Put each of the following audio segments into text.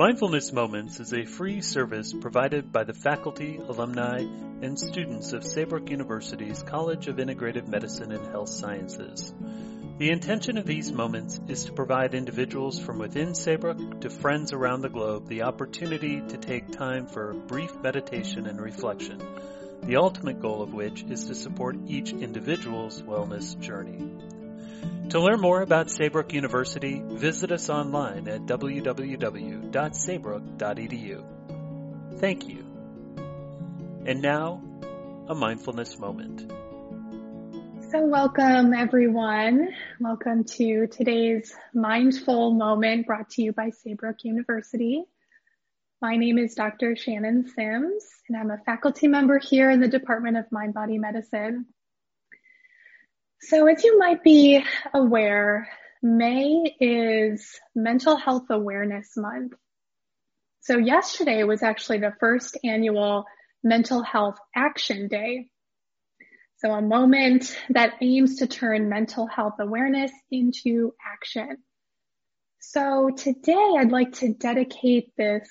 Mindfulness Moments is a free service provided by the faculty, alumni, and students of Saybrook University's College of Integrative Medicine and Health Sciences. The intention of these moments is to provide individuals from within Saybrook to friends around the globe the opportunity to take time for brief meditation and reflection, the ultimate goal of which is to support each individual's wellness journey. To learn more about Saybrook University, visit us online at www.saybrook.edu. Thank you. And now, a mindfulness moment. So, welcome everyone. Welcome to today's mindful moment brought to you by Saybrook University. My name is Dr. Shannon Sims, and I'm a faculty member here in the Department of Mind Body Medicine. So, as you might be aware, May is Mental Health Awareness Month. So, yesterday was actually the first annual Mental Health Action Day. So, a moment that aims to turn mental health awareness into action. So, today I'd like to dedicate this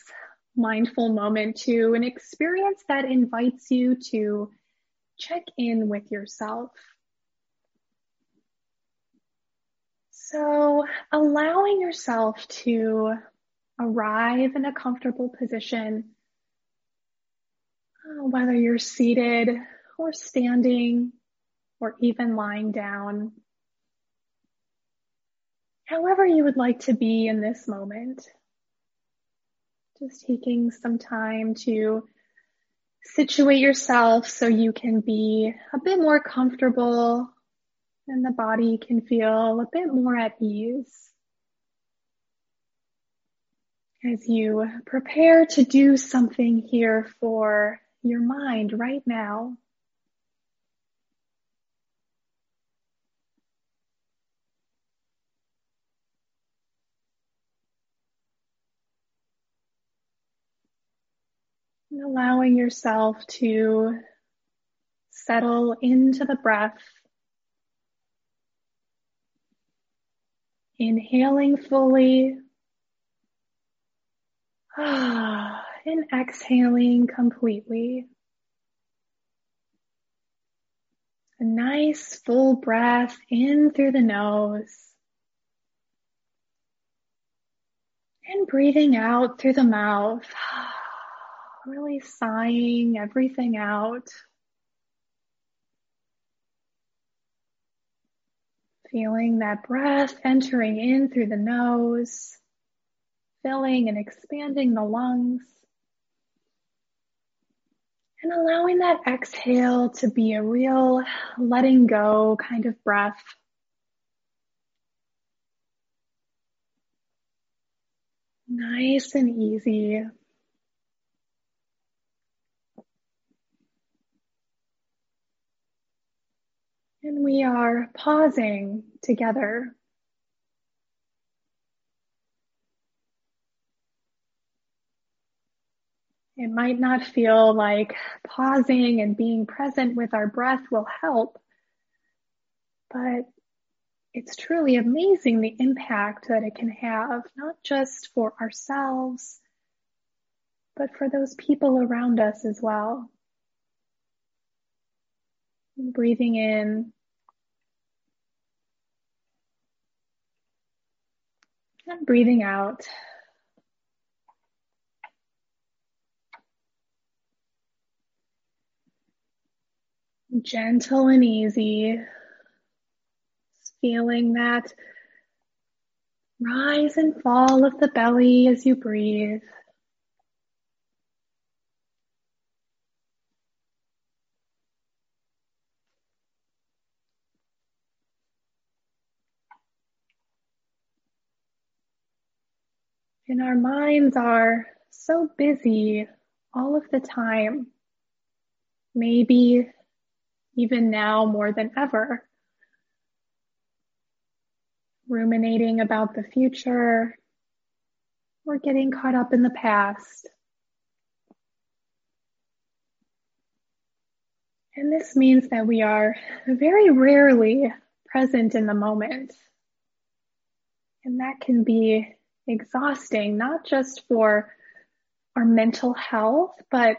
mindful moment to an experience that invites you to check in with yourself Allowing yourself to arrive in a comfortable position, uh, whether you're seated or standing or even lying down, however you would like to be in this moment. Just taking some time to situate yourself so you can be a bit more comfortable and the body can feel a bit more at ease. As you prepare to do something here for your mind right now. allowing yourself to settle into the breath Inhaling fully. And exhaling completely. A nice full breath in through the nose. And breathing out through the mouth. Really sighing everything out. Feeling that breath entering in through the nose, filling and expanding the lungs. And allowing that exhale to be a real letting go kind of breath. Nice and easy. And we are pausing together. It might not feel like pausing and being present with our breath will help, but it's truly amazing the impact that it can have, not just for ourselves, but for those people around us as well. Breathing in And breathing out. Gentle and easy. feeling that rise and fall of the belly as you breathe. And our minds are so busy all of the time, maybe even now more than ever. Ruminating about the future or getting caught up in the past. And this means that we are very rarely present in the moment. And that can be exhausting, not just for our mental health, but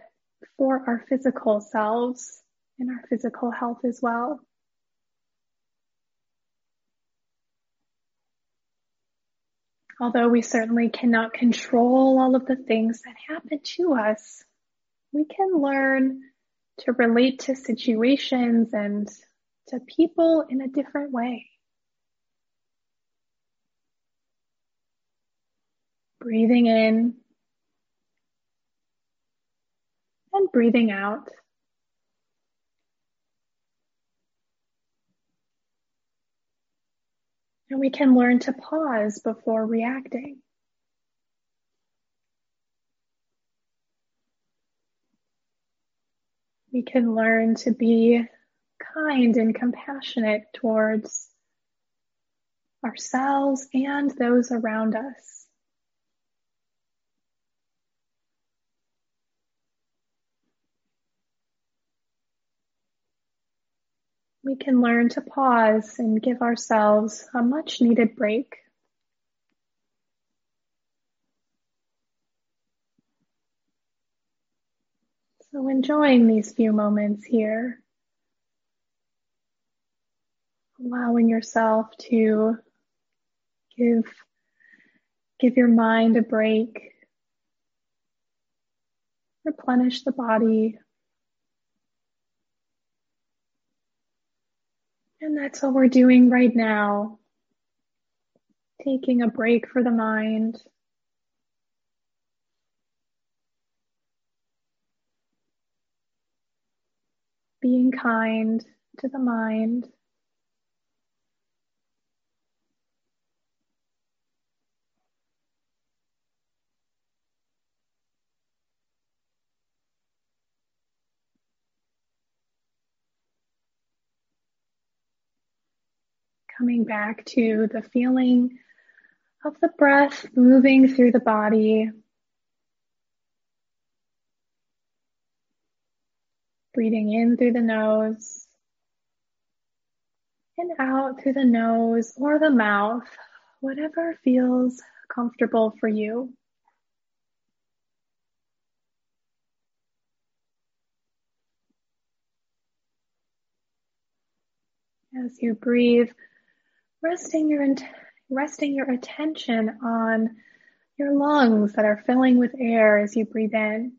for our physical selves and our physical health as well. Although we certainly cannot control all of the things that happen to us, we can learn to relate to situations and to people in a different way. Breathing in and breathing out. And we can learn to pause before reacting. We can learn to be kind and compassionate towards ourselves and those around us. We can learn to pause and give ourselves a much needed break. So enjoying these few moments here. Allowing yourself to give, give your mind a break. Replenish the body. And that's what we're doing right now. Taking a break for the mind. being kind to the mind. Coming back to the feeling of the breath moving through the body. Breathing in through the nose and out through the nose or the mouth, whatever feels comfortable for you. As you breathe, resting your, resting your attention on your lungs that are filling with air as you breathe in.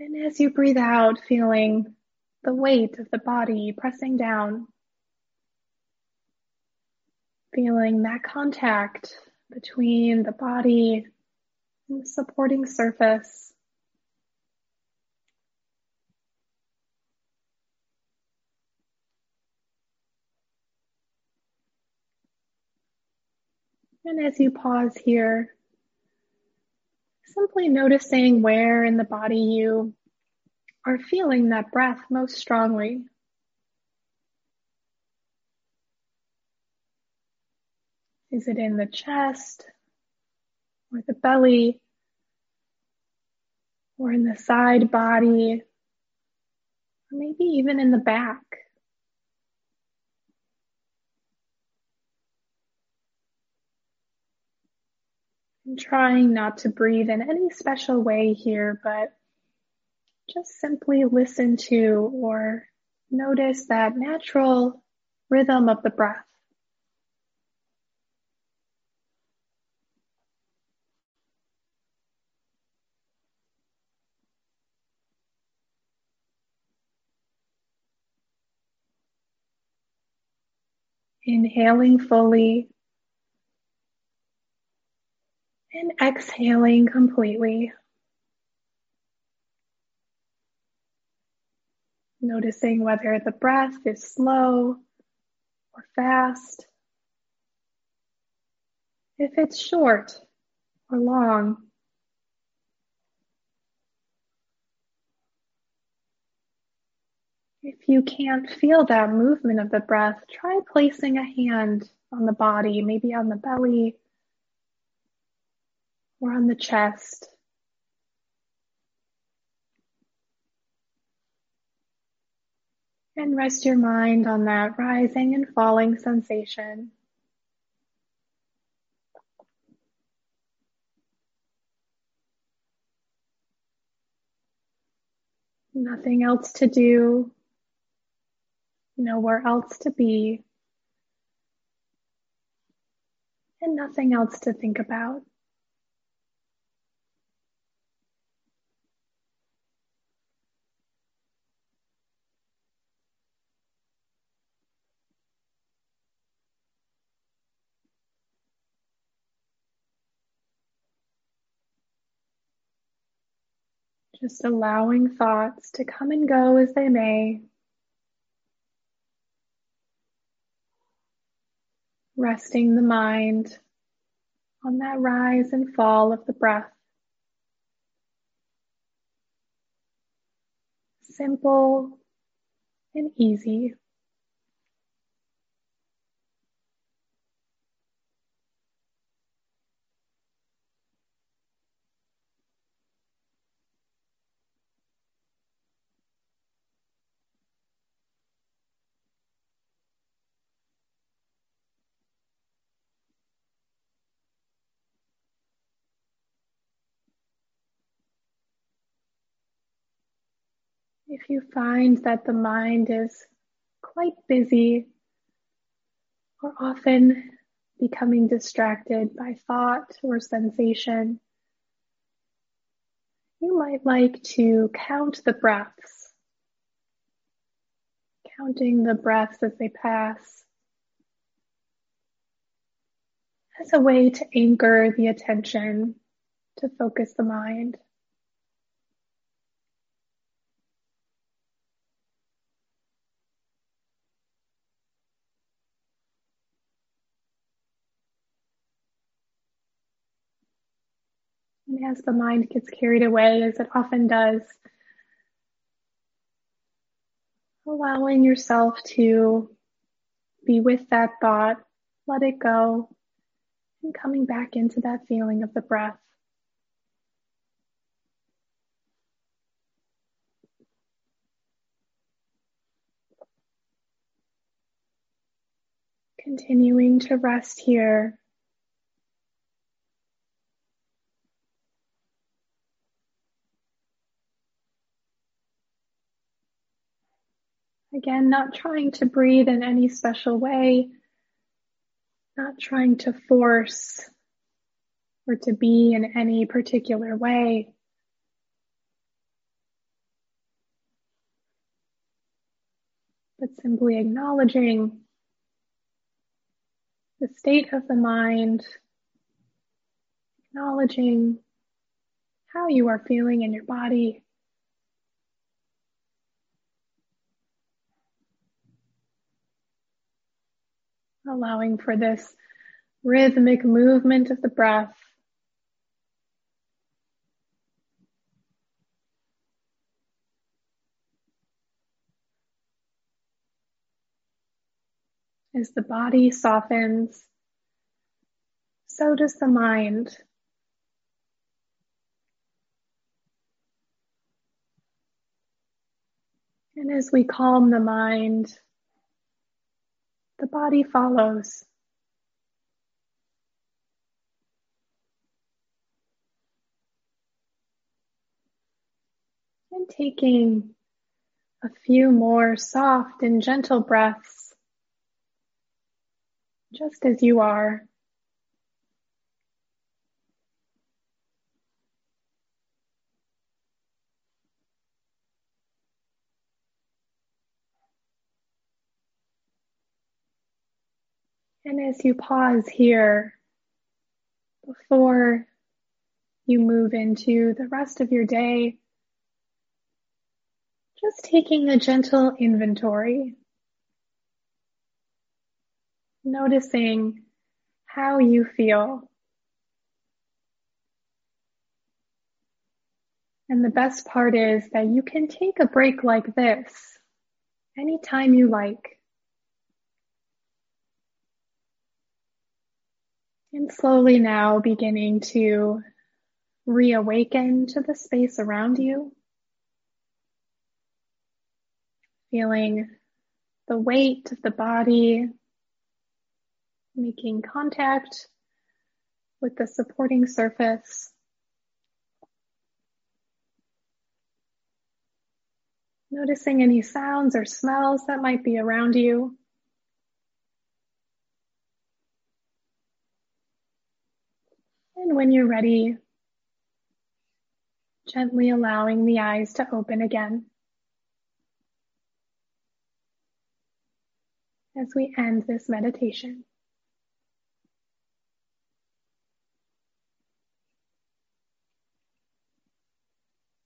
And as you breathe out, feeling the weight of the body pressing down, feeling that contact between the body and the supporting surface. And as you pause here, simply noticing where in the body you are feeling that breath most strongly. Is it in the chest or the belly or in the side body or maybe even in the back? I'm trying not to breathe in any special way here, but just simply listen to or notice that natural rhythm of the breath. Inhaling fully and exhaling completely. Noticing whether the breath is slow or fast. If it's short or long. If you can't feel that movement of the breath, try placing a hand on the body, maybe on the belly or on the chest. And rest your mind on that rising and falling sensation. Nothing else to do, nowhere else to be, and nothing else to think about. Just allowing thoughts to come and go as they may. Resting the mind on that rise and fall of the breath. Simple and easy. If you find that the mind is quite busy or often becoming distracted by thought or sensation, you might like to count the breaths, counting the breaths as they pass as a way to anchor the attention, to focus the mind. As the mind gets carried away, as it often does, allowing yourself to be with that thought, let it go, and coming back into that feeling of the breath. Continuing to rest here Again, not trying to breathe in any special way, not trying to force or to be in any particular way. But simply acknowledging the state of the mind, acknowledging how you are feeling in your body. Allowing for this rhythmic movement of the breath. As the body softens, so does the mind. And as we calm the mind, the body follows. And taking a few more soft and gentle breaths, just as you are. And as you pause here, before you move into the rest of your day, just taking a gentle inventory, noticing how you feel. And the best part is that you can take a break like this anytime you like. And slowly now beginning to reawaken to the space around you. Feeling the weight of the body making contact with the supporting surface. Noticing any sounds or smells that might be around you. When you're ready, gently allowing the eyes to open again. As we end this meditation.